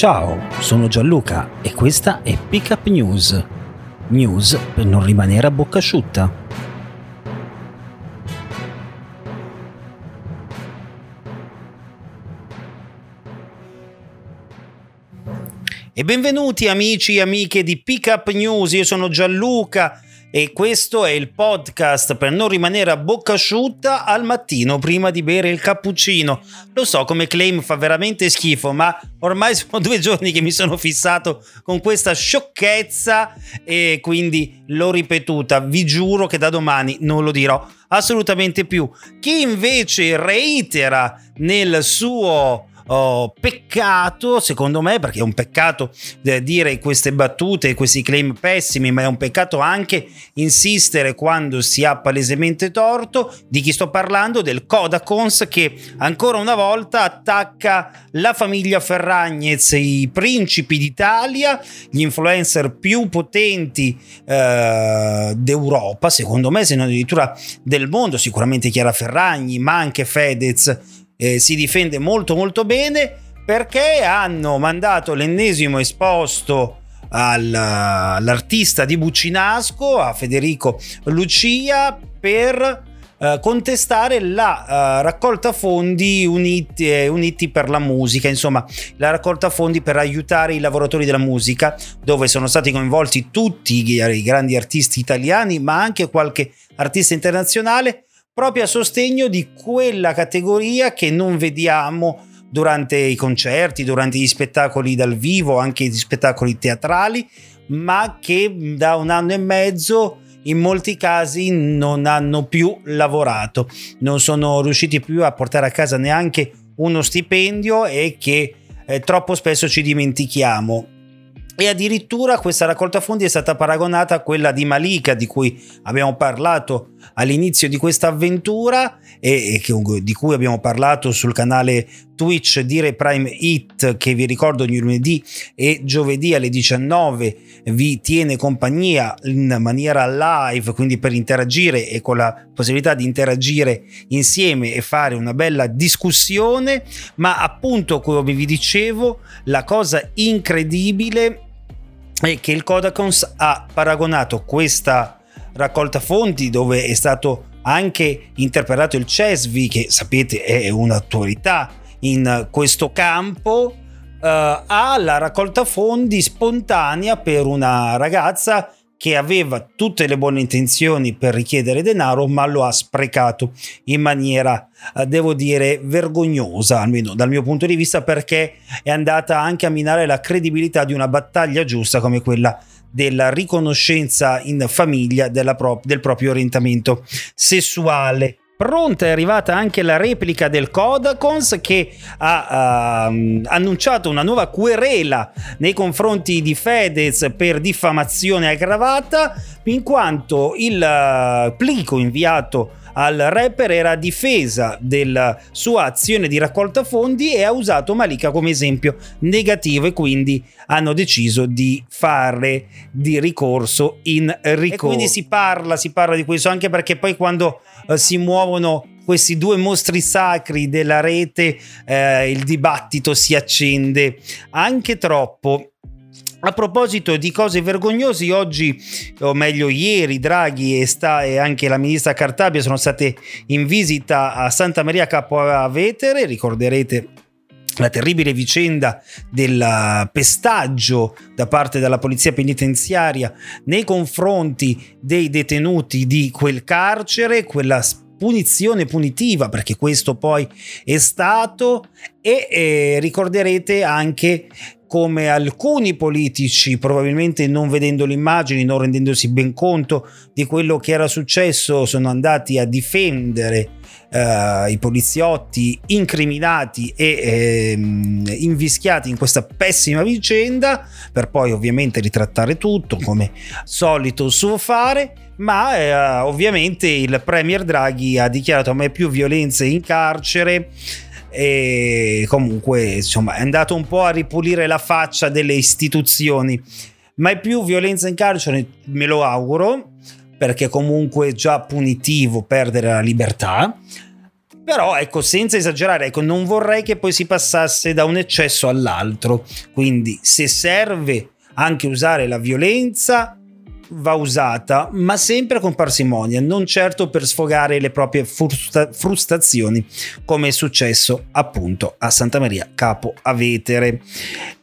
Ciao, sono Gianluca e questa è Pickup News. News per non rimanere a bocca asciutta. E benvenuti amici e amiche di Pickup News, io sono Gianluca e questo è il podcast per non rimanere a bocca asciutta al mattino prima di bere il cappuccino. Lo so come claim fa veramente schifo, ma ormai sono due giorni che mi sono fissato con questa sciocchezza e quindi l'ho ripetuta. Vi giuro che da domani non lo dirò assolutamente più. Chi invece reitera nel suo oh, peccato, secondo me, perché è un peccato eh, dire queste battute, questi claim pessimi, ma è un peccato anche insistere quando si ha palesemente torto. Di chi sto parlando? Del Kodakons che ancora una volta attacca la famiglia Ferragnez, i principi d'Italia, gli influencer più potenti eh, d'Europa, secondo me, se non addirittura del mondo, sicuramente Chiara Ferragni, ma anche Fedez eh, si difende molto molto bene perché hanno mandato l'ennesimo esposto all'artista di Buccinasco, a Federico Lucia, per Uh, contestare la uh, raccolta fondi uniti, eh, uniti, per la musica, insomma la raccolta fondi per aiutare i lavoratori della musica, dove sono stati coinvolti tutti i, i grandi artisti italiani, ma anche qualche artista internazionale proprio a sostegno di quella categoria che non vediamo durante i concerti, durante gli spettacoli dal vivo, anche gli spettacoli teatrali, ma che da un anno e mezzo in molti casi non hanno più lavorato, non sono riusciti più a portare a casa neanche uno stipendio e che eh, troppo spesso ci dimentichiamo e addirittura questa raccolta fondi è stata paragonata a quella di Malika di cui abbiamo parlato all'inizio di questa avventura e, e di cui abbiamo parlato sul canale Twitch Dire Prime Hit che vi ricordo ogni lunedì e giovedì alle 19 vi tiene compagnia in maniera live quindi per interagire e con la possibilità di interagire insieme e fare una bella discussione. Ma appunto come vi dicevo la cosa incredibile è che il Kodakons ha paragonato questa raccolta fondi dove è stato anche interpretato il CESVI che sapete è un'autorità in questo campo uh, alla raccolta fondi spontanea per una ragazza che aveva tutte le buone intenzioni per richiedere denaro, ma lo ha sprecato in maniera, eh, devo dire, vergognosa, almeno dal mio punto di vista, perché è andata anche a minare la credibilità di una battaglia giusta come quella della riconoscenza in famiglia pro- del proprio orientamento sessuale. Pronta è arrivata anche la replica del Kodakons che ha uh, annunciato una nuova querela nei confronti di Fedez per diffamazione aggravata in quanto il uh, plico inviato al rapper era a difesa della sua azione di raccolta fondi e ha usato Malika come esempio negativo e quindi hanno deciso di fare di ricorso in ricorso. E quindi si parla, si parla di questo anche perché poi quando uh, si muovono questi due mostri sacri della rete, eh, il dibattito si accende anche troppo a proposito di cose vergognose, oggi, o meglio ieri, Draghi e, sta, e, anche la ministra Cartabia sono state in visita a Santa Maria Capo Vetere, ricorderete la terribile vicenda del pestaggio da parte della polizia penitenziaria nei confronti dei detenuti di quel carcere, quella punizione punitiva, perché questo poi è stato, e eh, ricorderete anche come alcuni politici, probabilmente non vedendo le immagini, non rendendosi ben conto di quello che era successo, sono andati a difendere eh, i poliziotti incriminati e ehm, invischiati in questa pessima vicenda per poi ovviamente ritrattare tutto come solito suo fare ma eh, ovviamente il premier Draghi ha dichiarato me più violenze in carcere e comunque insomma è andato un po' a ripulire la faccia delle istituzioni. Mai più violenza in carcere me lo auguro perché comunque è già punitivo perdere la libertà. Però ecco senza esagerare ecco non vorrei che poi si passasse da un eccesso all'altro. Quindi se serve anche usare la violenza va usata, ma sempre con parsimonia, non certo per sfogare le proprie frusta- frustrazioni, come è successo appunto a Santa Maria Capo Avetere.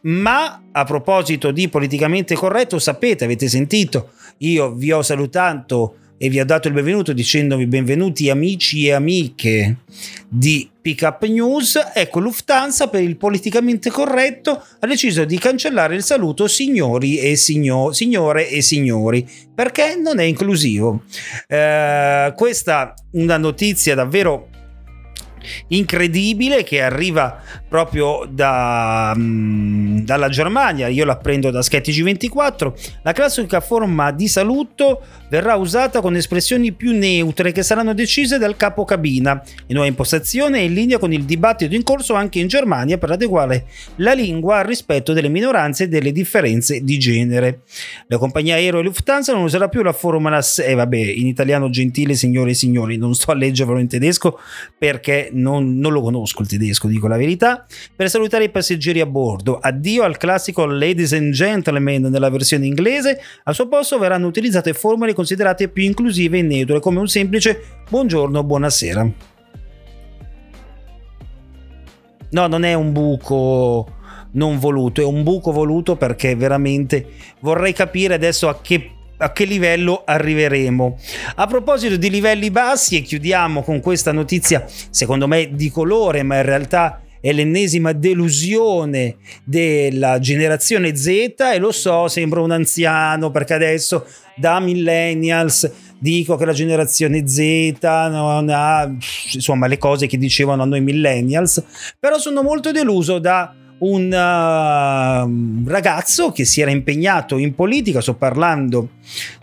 Ma a proposito di politicamente corretto, sapete, avete sentito, io vi ho salutato e vi ho dato il benvenuto dicendovi benvenuti amici e amiche di Pickup News, ecco Lufthansa per il politicamente corretto ha deciso di cancellare il saluto signori e signo- signore e signori perché non è inclusivo. Eh, questa è una notizia davvero incredibile che arriva proprio da, mh, dalla Germania. Io la prendo da Sketch 24. La classica forma di saluto verrà usata con espressioni più neutre che saranno decise dal capo cabina. La nuova impostazione è in linea con il dibattito in corso anche in Germania per adeguare la lingua al rispetto delle minoranze e delle differenze di genere. La compagnia aereo Lufthansa non userà più la formula e eh, vabbè, in italiano gentile signore e signori, non sto a leggervelo in tedesco perché non, non lo conosco il tedesco, dico la verità, per salutare i passeggeri a bordo. Addio al classico ladies and gentlemen nella versione inglese, al suo posto verranno utilizzate formule considerate più inclusive e neutre come un semplice buongiorno, buonasera. No, non è un buco non voluto, è un buco voluto perché veramente vorrei capire adesso a che a che livello arriveremo. A proposito di livelli bassi, e chiudiamo con questa notizia, secondo me di colore, ma in realtà è l'ennesima delusione della generazione Z e lo so, sembra un anziano perché adesso da millennials dico che la generazione Z non ha insomma le cose che dicevano a noi millennials, però sono molto deluso da un uh, ragazzo che si era impegnato in politica, sto parlando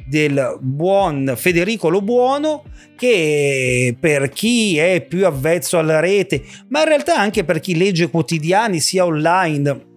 del buon Federico Lobuono, che per chi è più avvezzo alla rete, ma in realtà anche per chi legge quotidiani sia online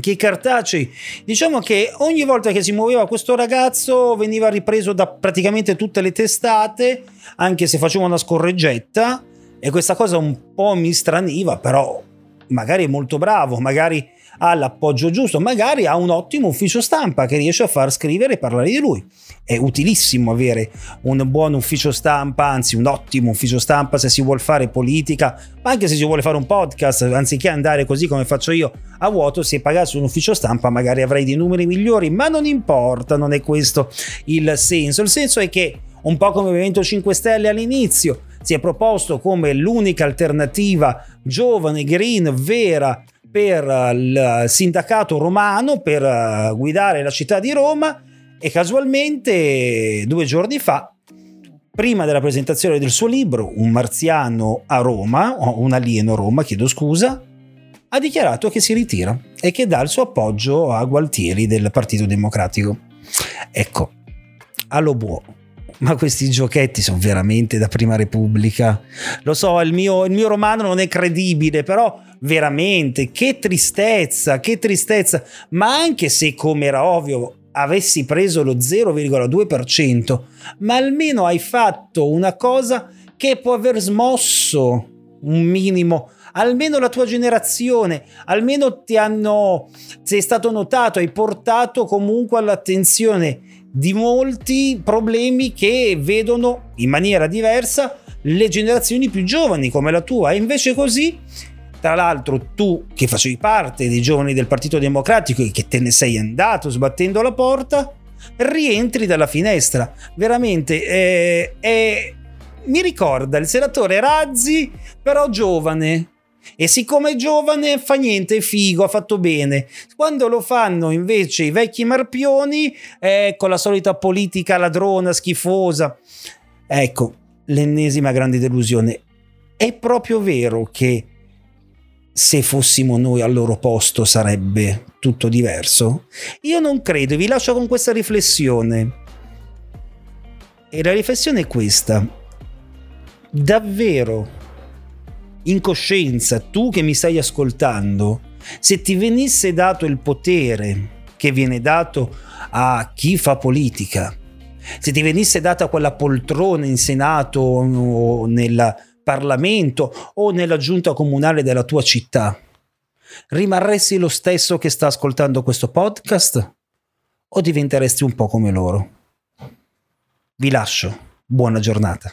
che cartacei, diciamo che ogni volta che si muoveva questo ragazzo veniva ripreso da praticamente tutte le testate, anche se faceva una scorreggetta, e questa cosa un po' mi straniva, però magari è molto bravo, magari ha l'appoggio giusto, magari ha un ottimo ufficio stampa che riesce a far scrivere e parlare di lui. È utilissimo avere un buon ufficio stampa, anzi un ottimo ufficio stampa se si vuole fare politica, ma anche se si vuole fare un podcast, anziché andare così come faccio io a vuoto, se pagassi un ufficio stampa magari avrei dei numeri migliori, ma non importa, non è questo il senso. Il senso è che un po' come Movimento 5 Stelle all'inizio, si è proposto come l'unica alternativa giovane, green, vera per il sindacato romano per eh, guidare la città di Roma e casualmente due giorni fa prima della presentazione del suo libro Un marziano a Roma, o un alieno a Roma, chiedo scusa, ha dichiarato che si ritira e che dà il suo appoggio a Gualtieri del Partito Democratico. Ecco, allo buono ma questi giochetti sono veramente da prima repubblica. Lo so, il mio, il mio romano non è credibile, però veramente che tristezza, che tristezza. Ma anche se, come era ovvio, avessi preso lo 0,2%, ma almeno hai fatto una cosa che può aver smosso un minimo almeno la tua generazione, almeno ti hanno, sei stato notato, hai portato comunque all'attenzione di molti problemi che vedono in maniera diversa le generazioni più giovani come la tua. E invece così tra l'altro tu che facevi parte dei giovani del Partito Democratico e che te ne sei andato sbattendo la porta rientri dalla finestra. Veramente eh, eh, mi ricorda il senatore Razzi però giovane e siccome è giovane fa niente, figo, ha fatto bene. Quando lo fanno invece i vecchi marpioni, ecco la solita politica ladrona, schifosa. Ecco, l'ennesima grande delusione. È proprio vero che se fossimo noi al loro posto sarebbe tutto diverso? Io non credo, vi lascio con questa riflessione. E la riflessione è questa. Davvero, in coscienza, tu che mi stai ascoltando, se ti venisse dato il potere che viene dato a chi fa politica, se ti venisse data quella poltrona in Senato o nel Parlamento o nella giunta comunale della tua città, rimarresti lo stesso che sta ascoltando questo podcast o diventeresti un po' come loro? Vi lascio. Buona giornata.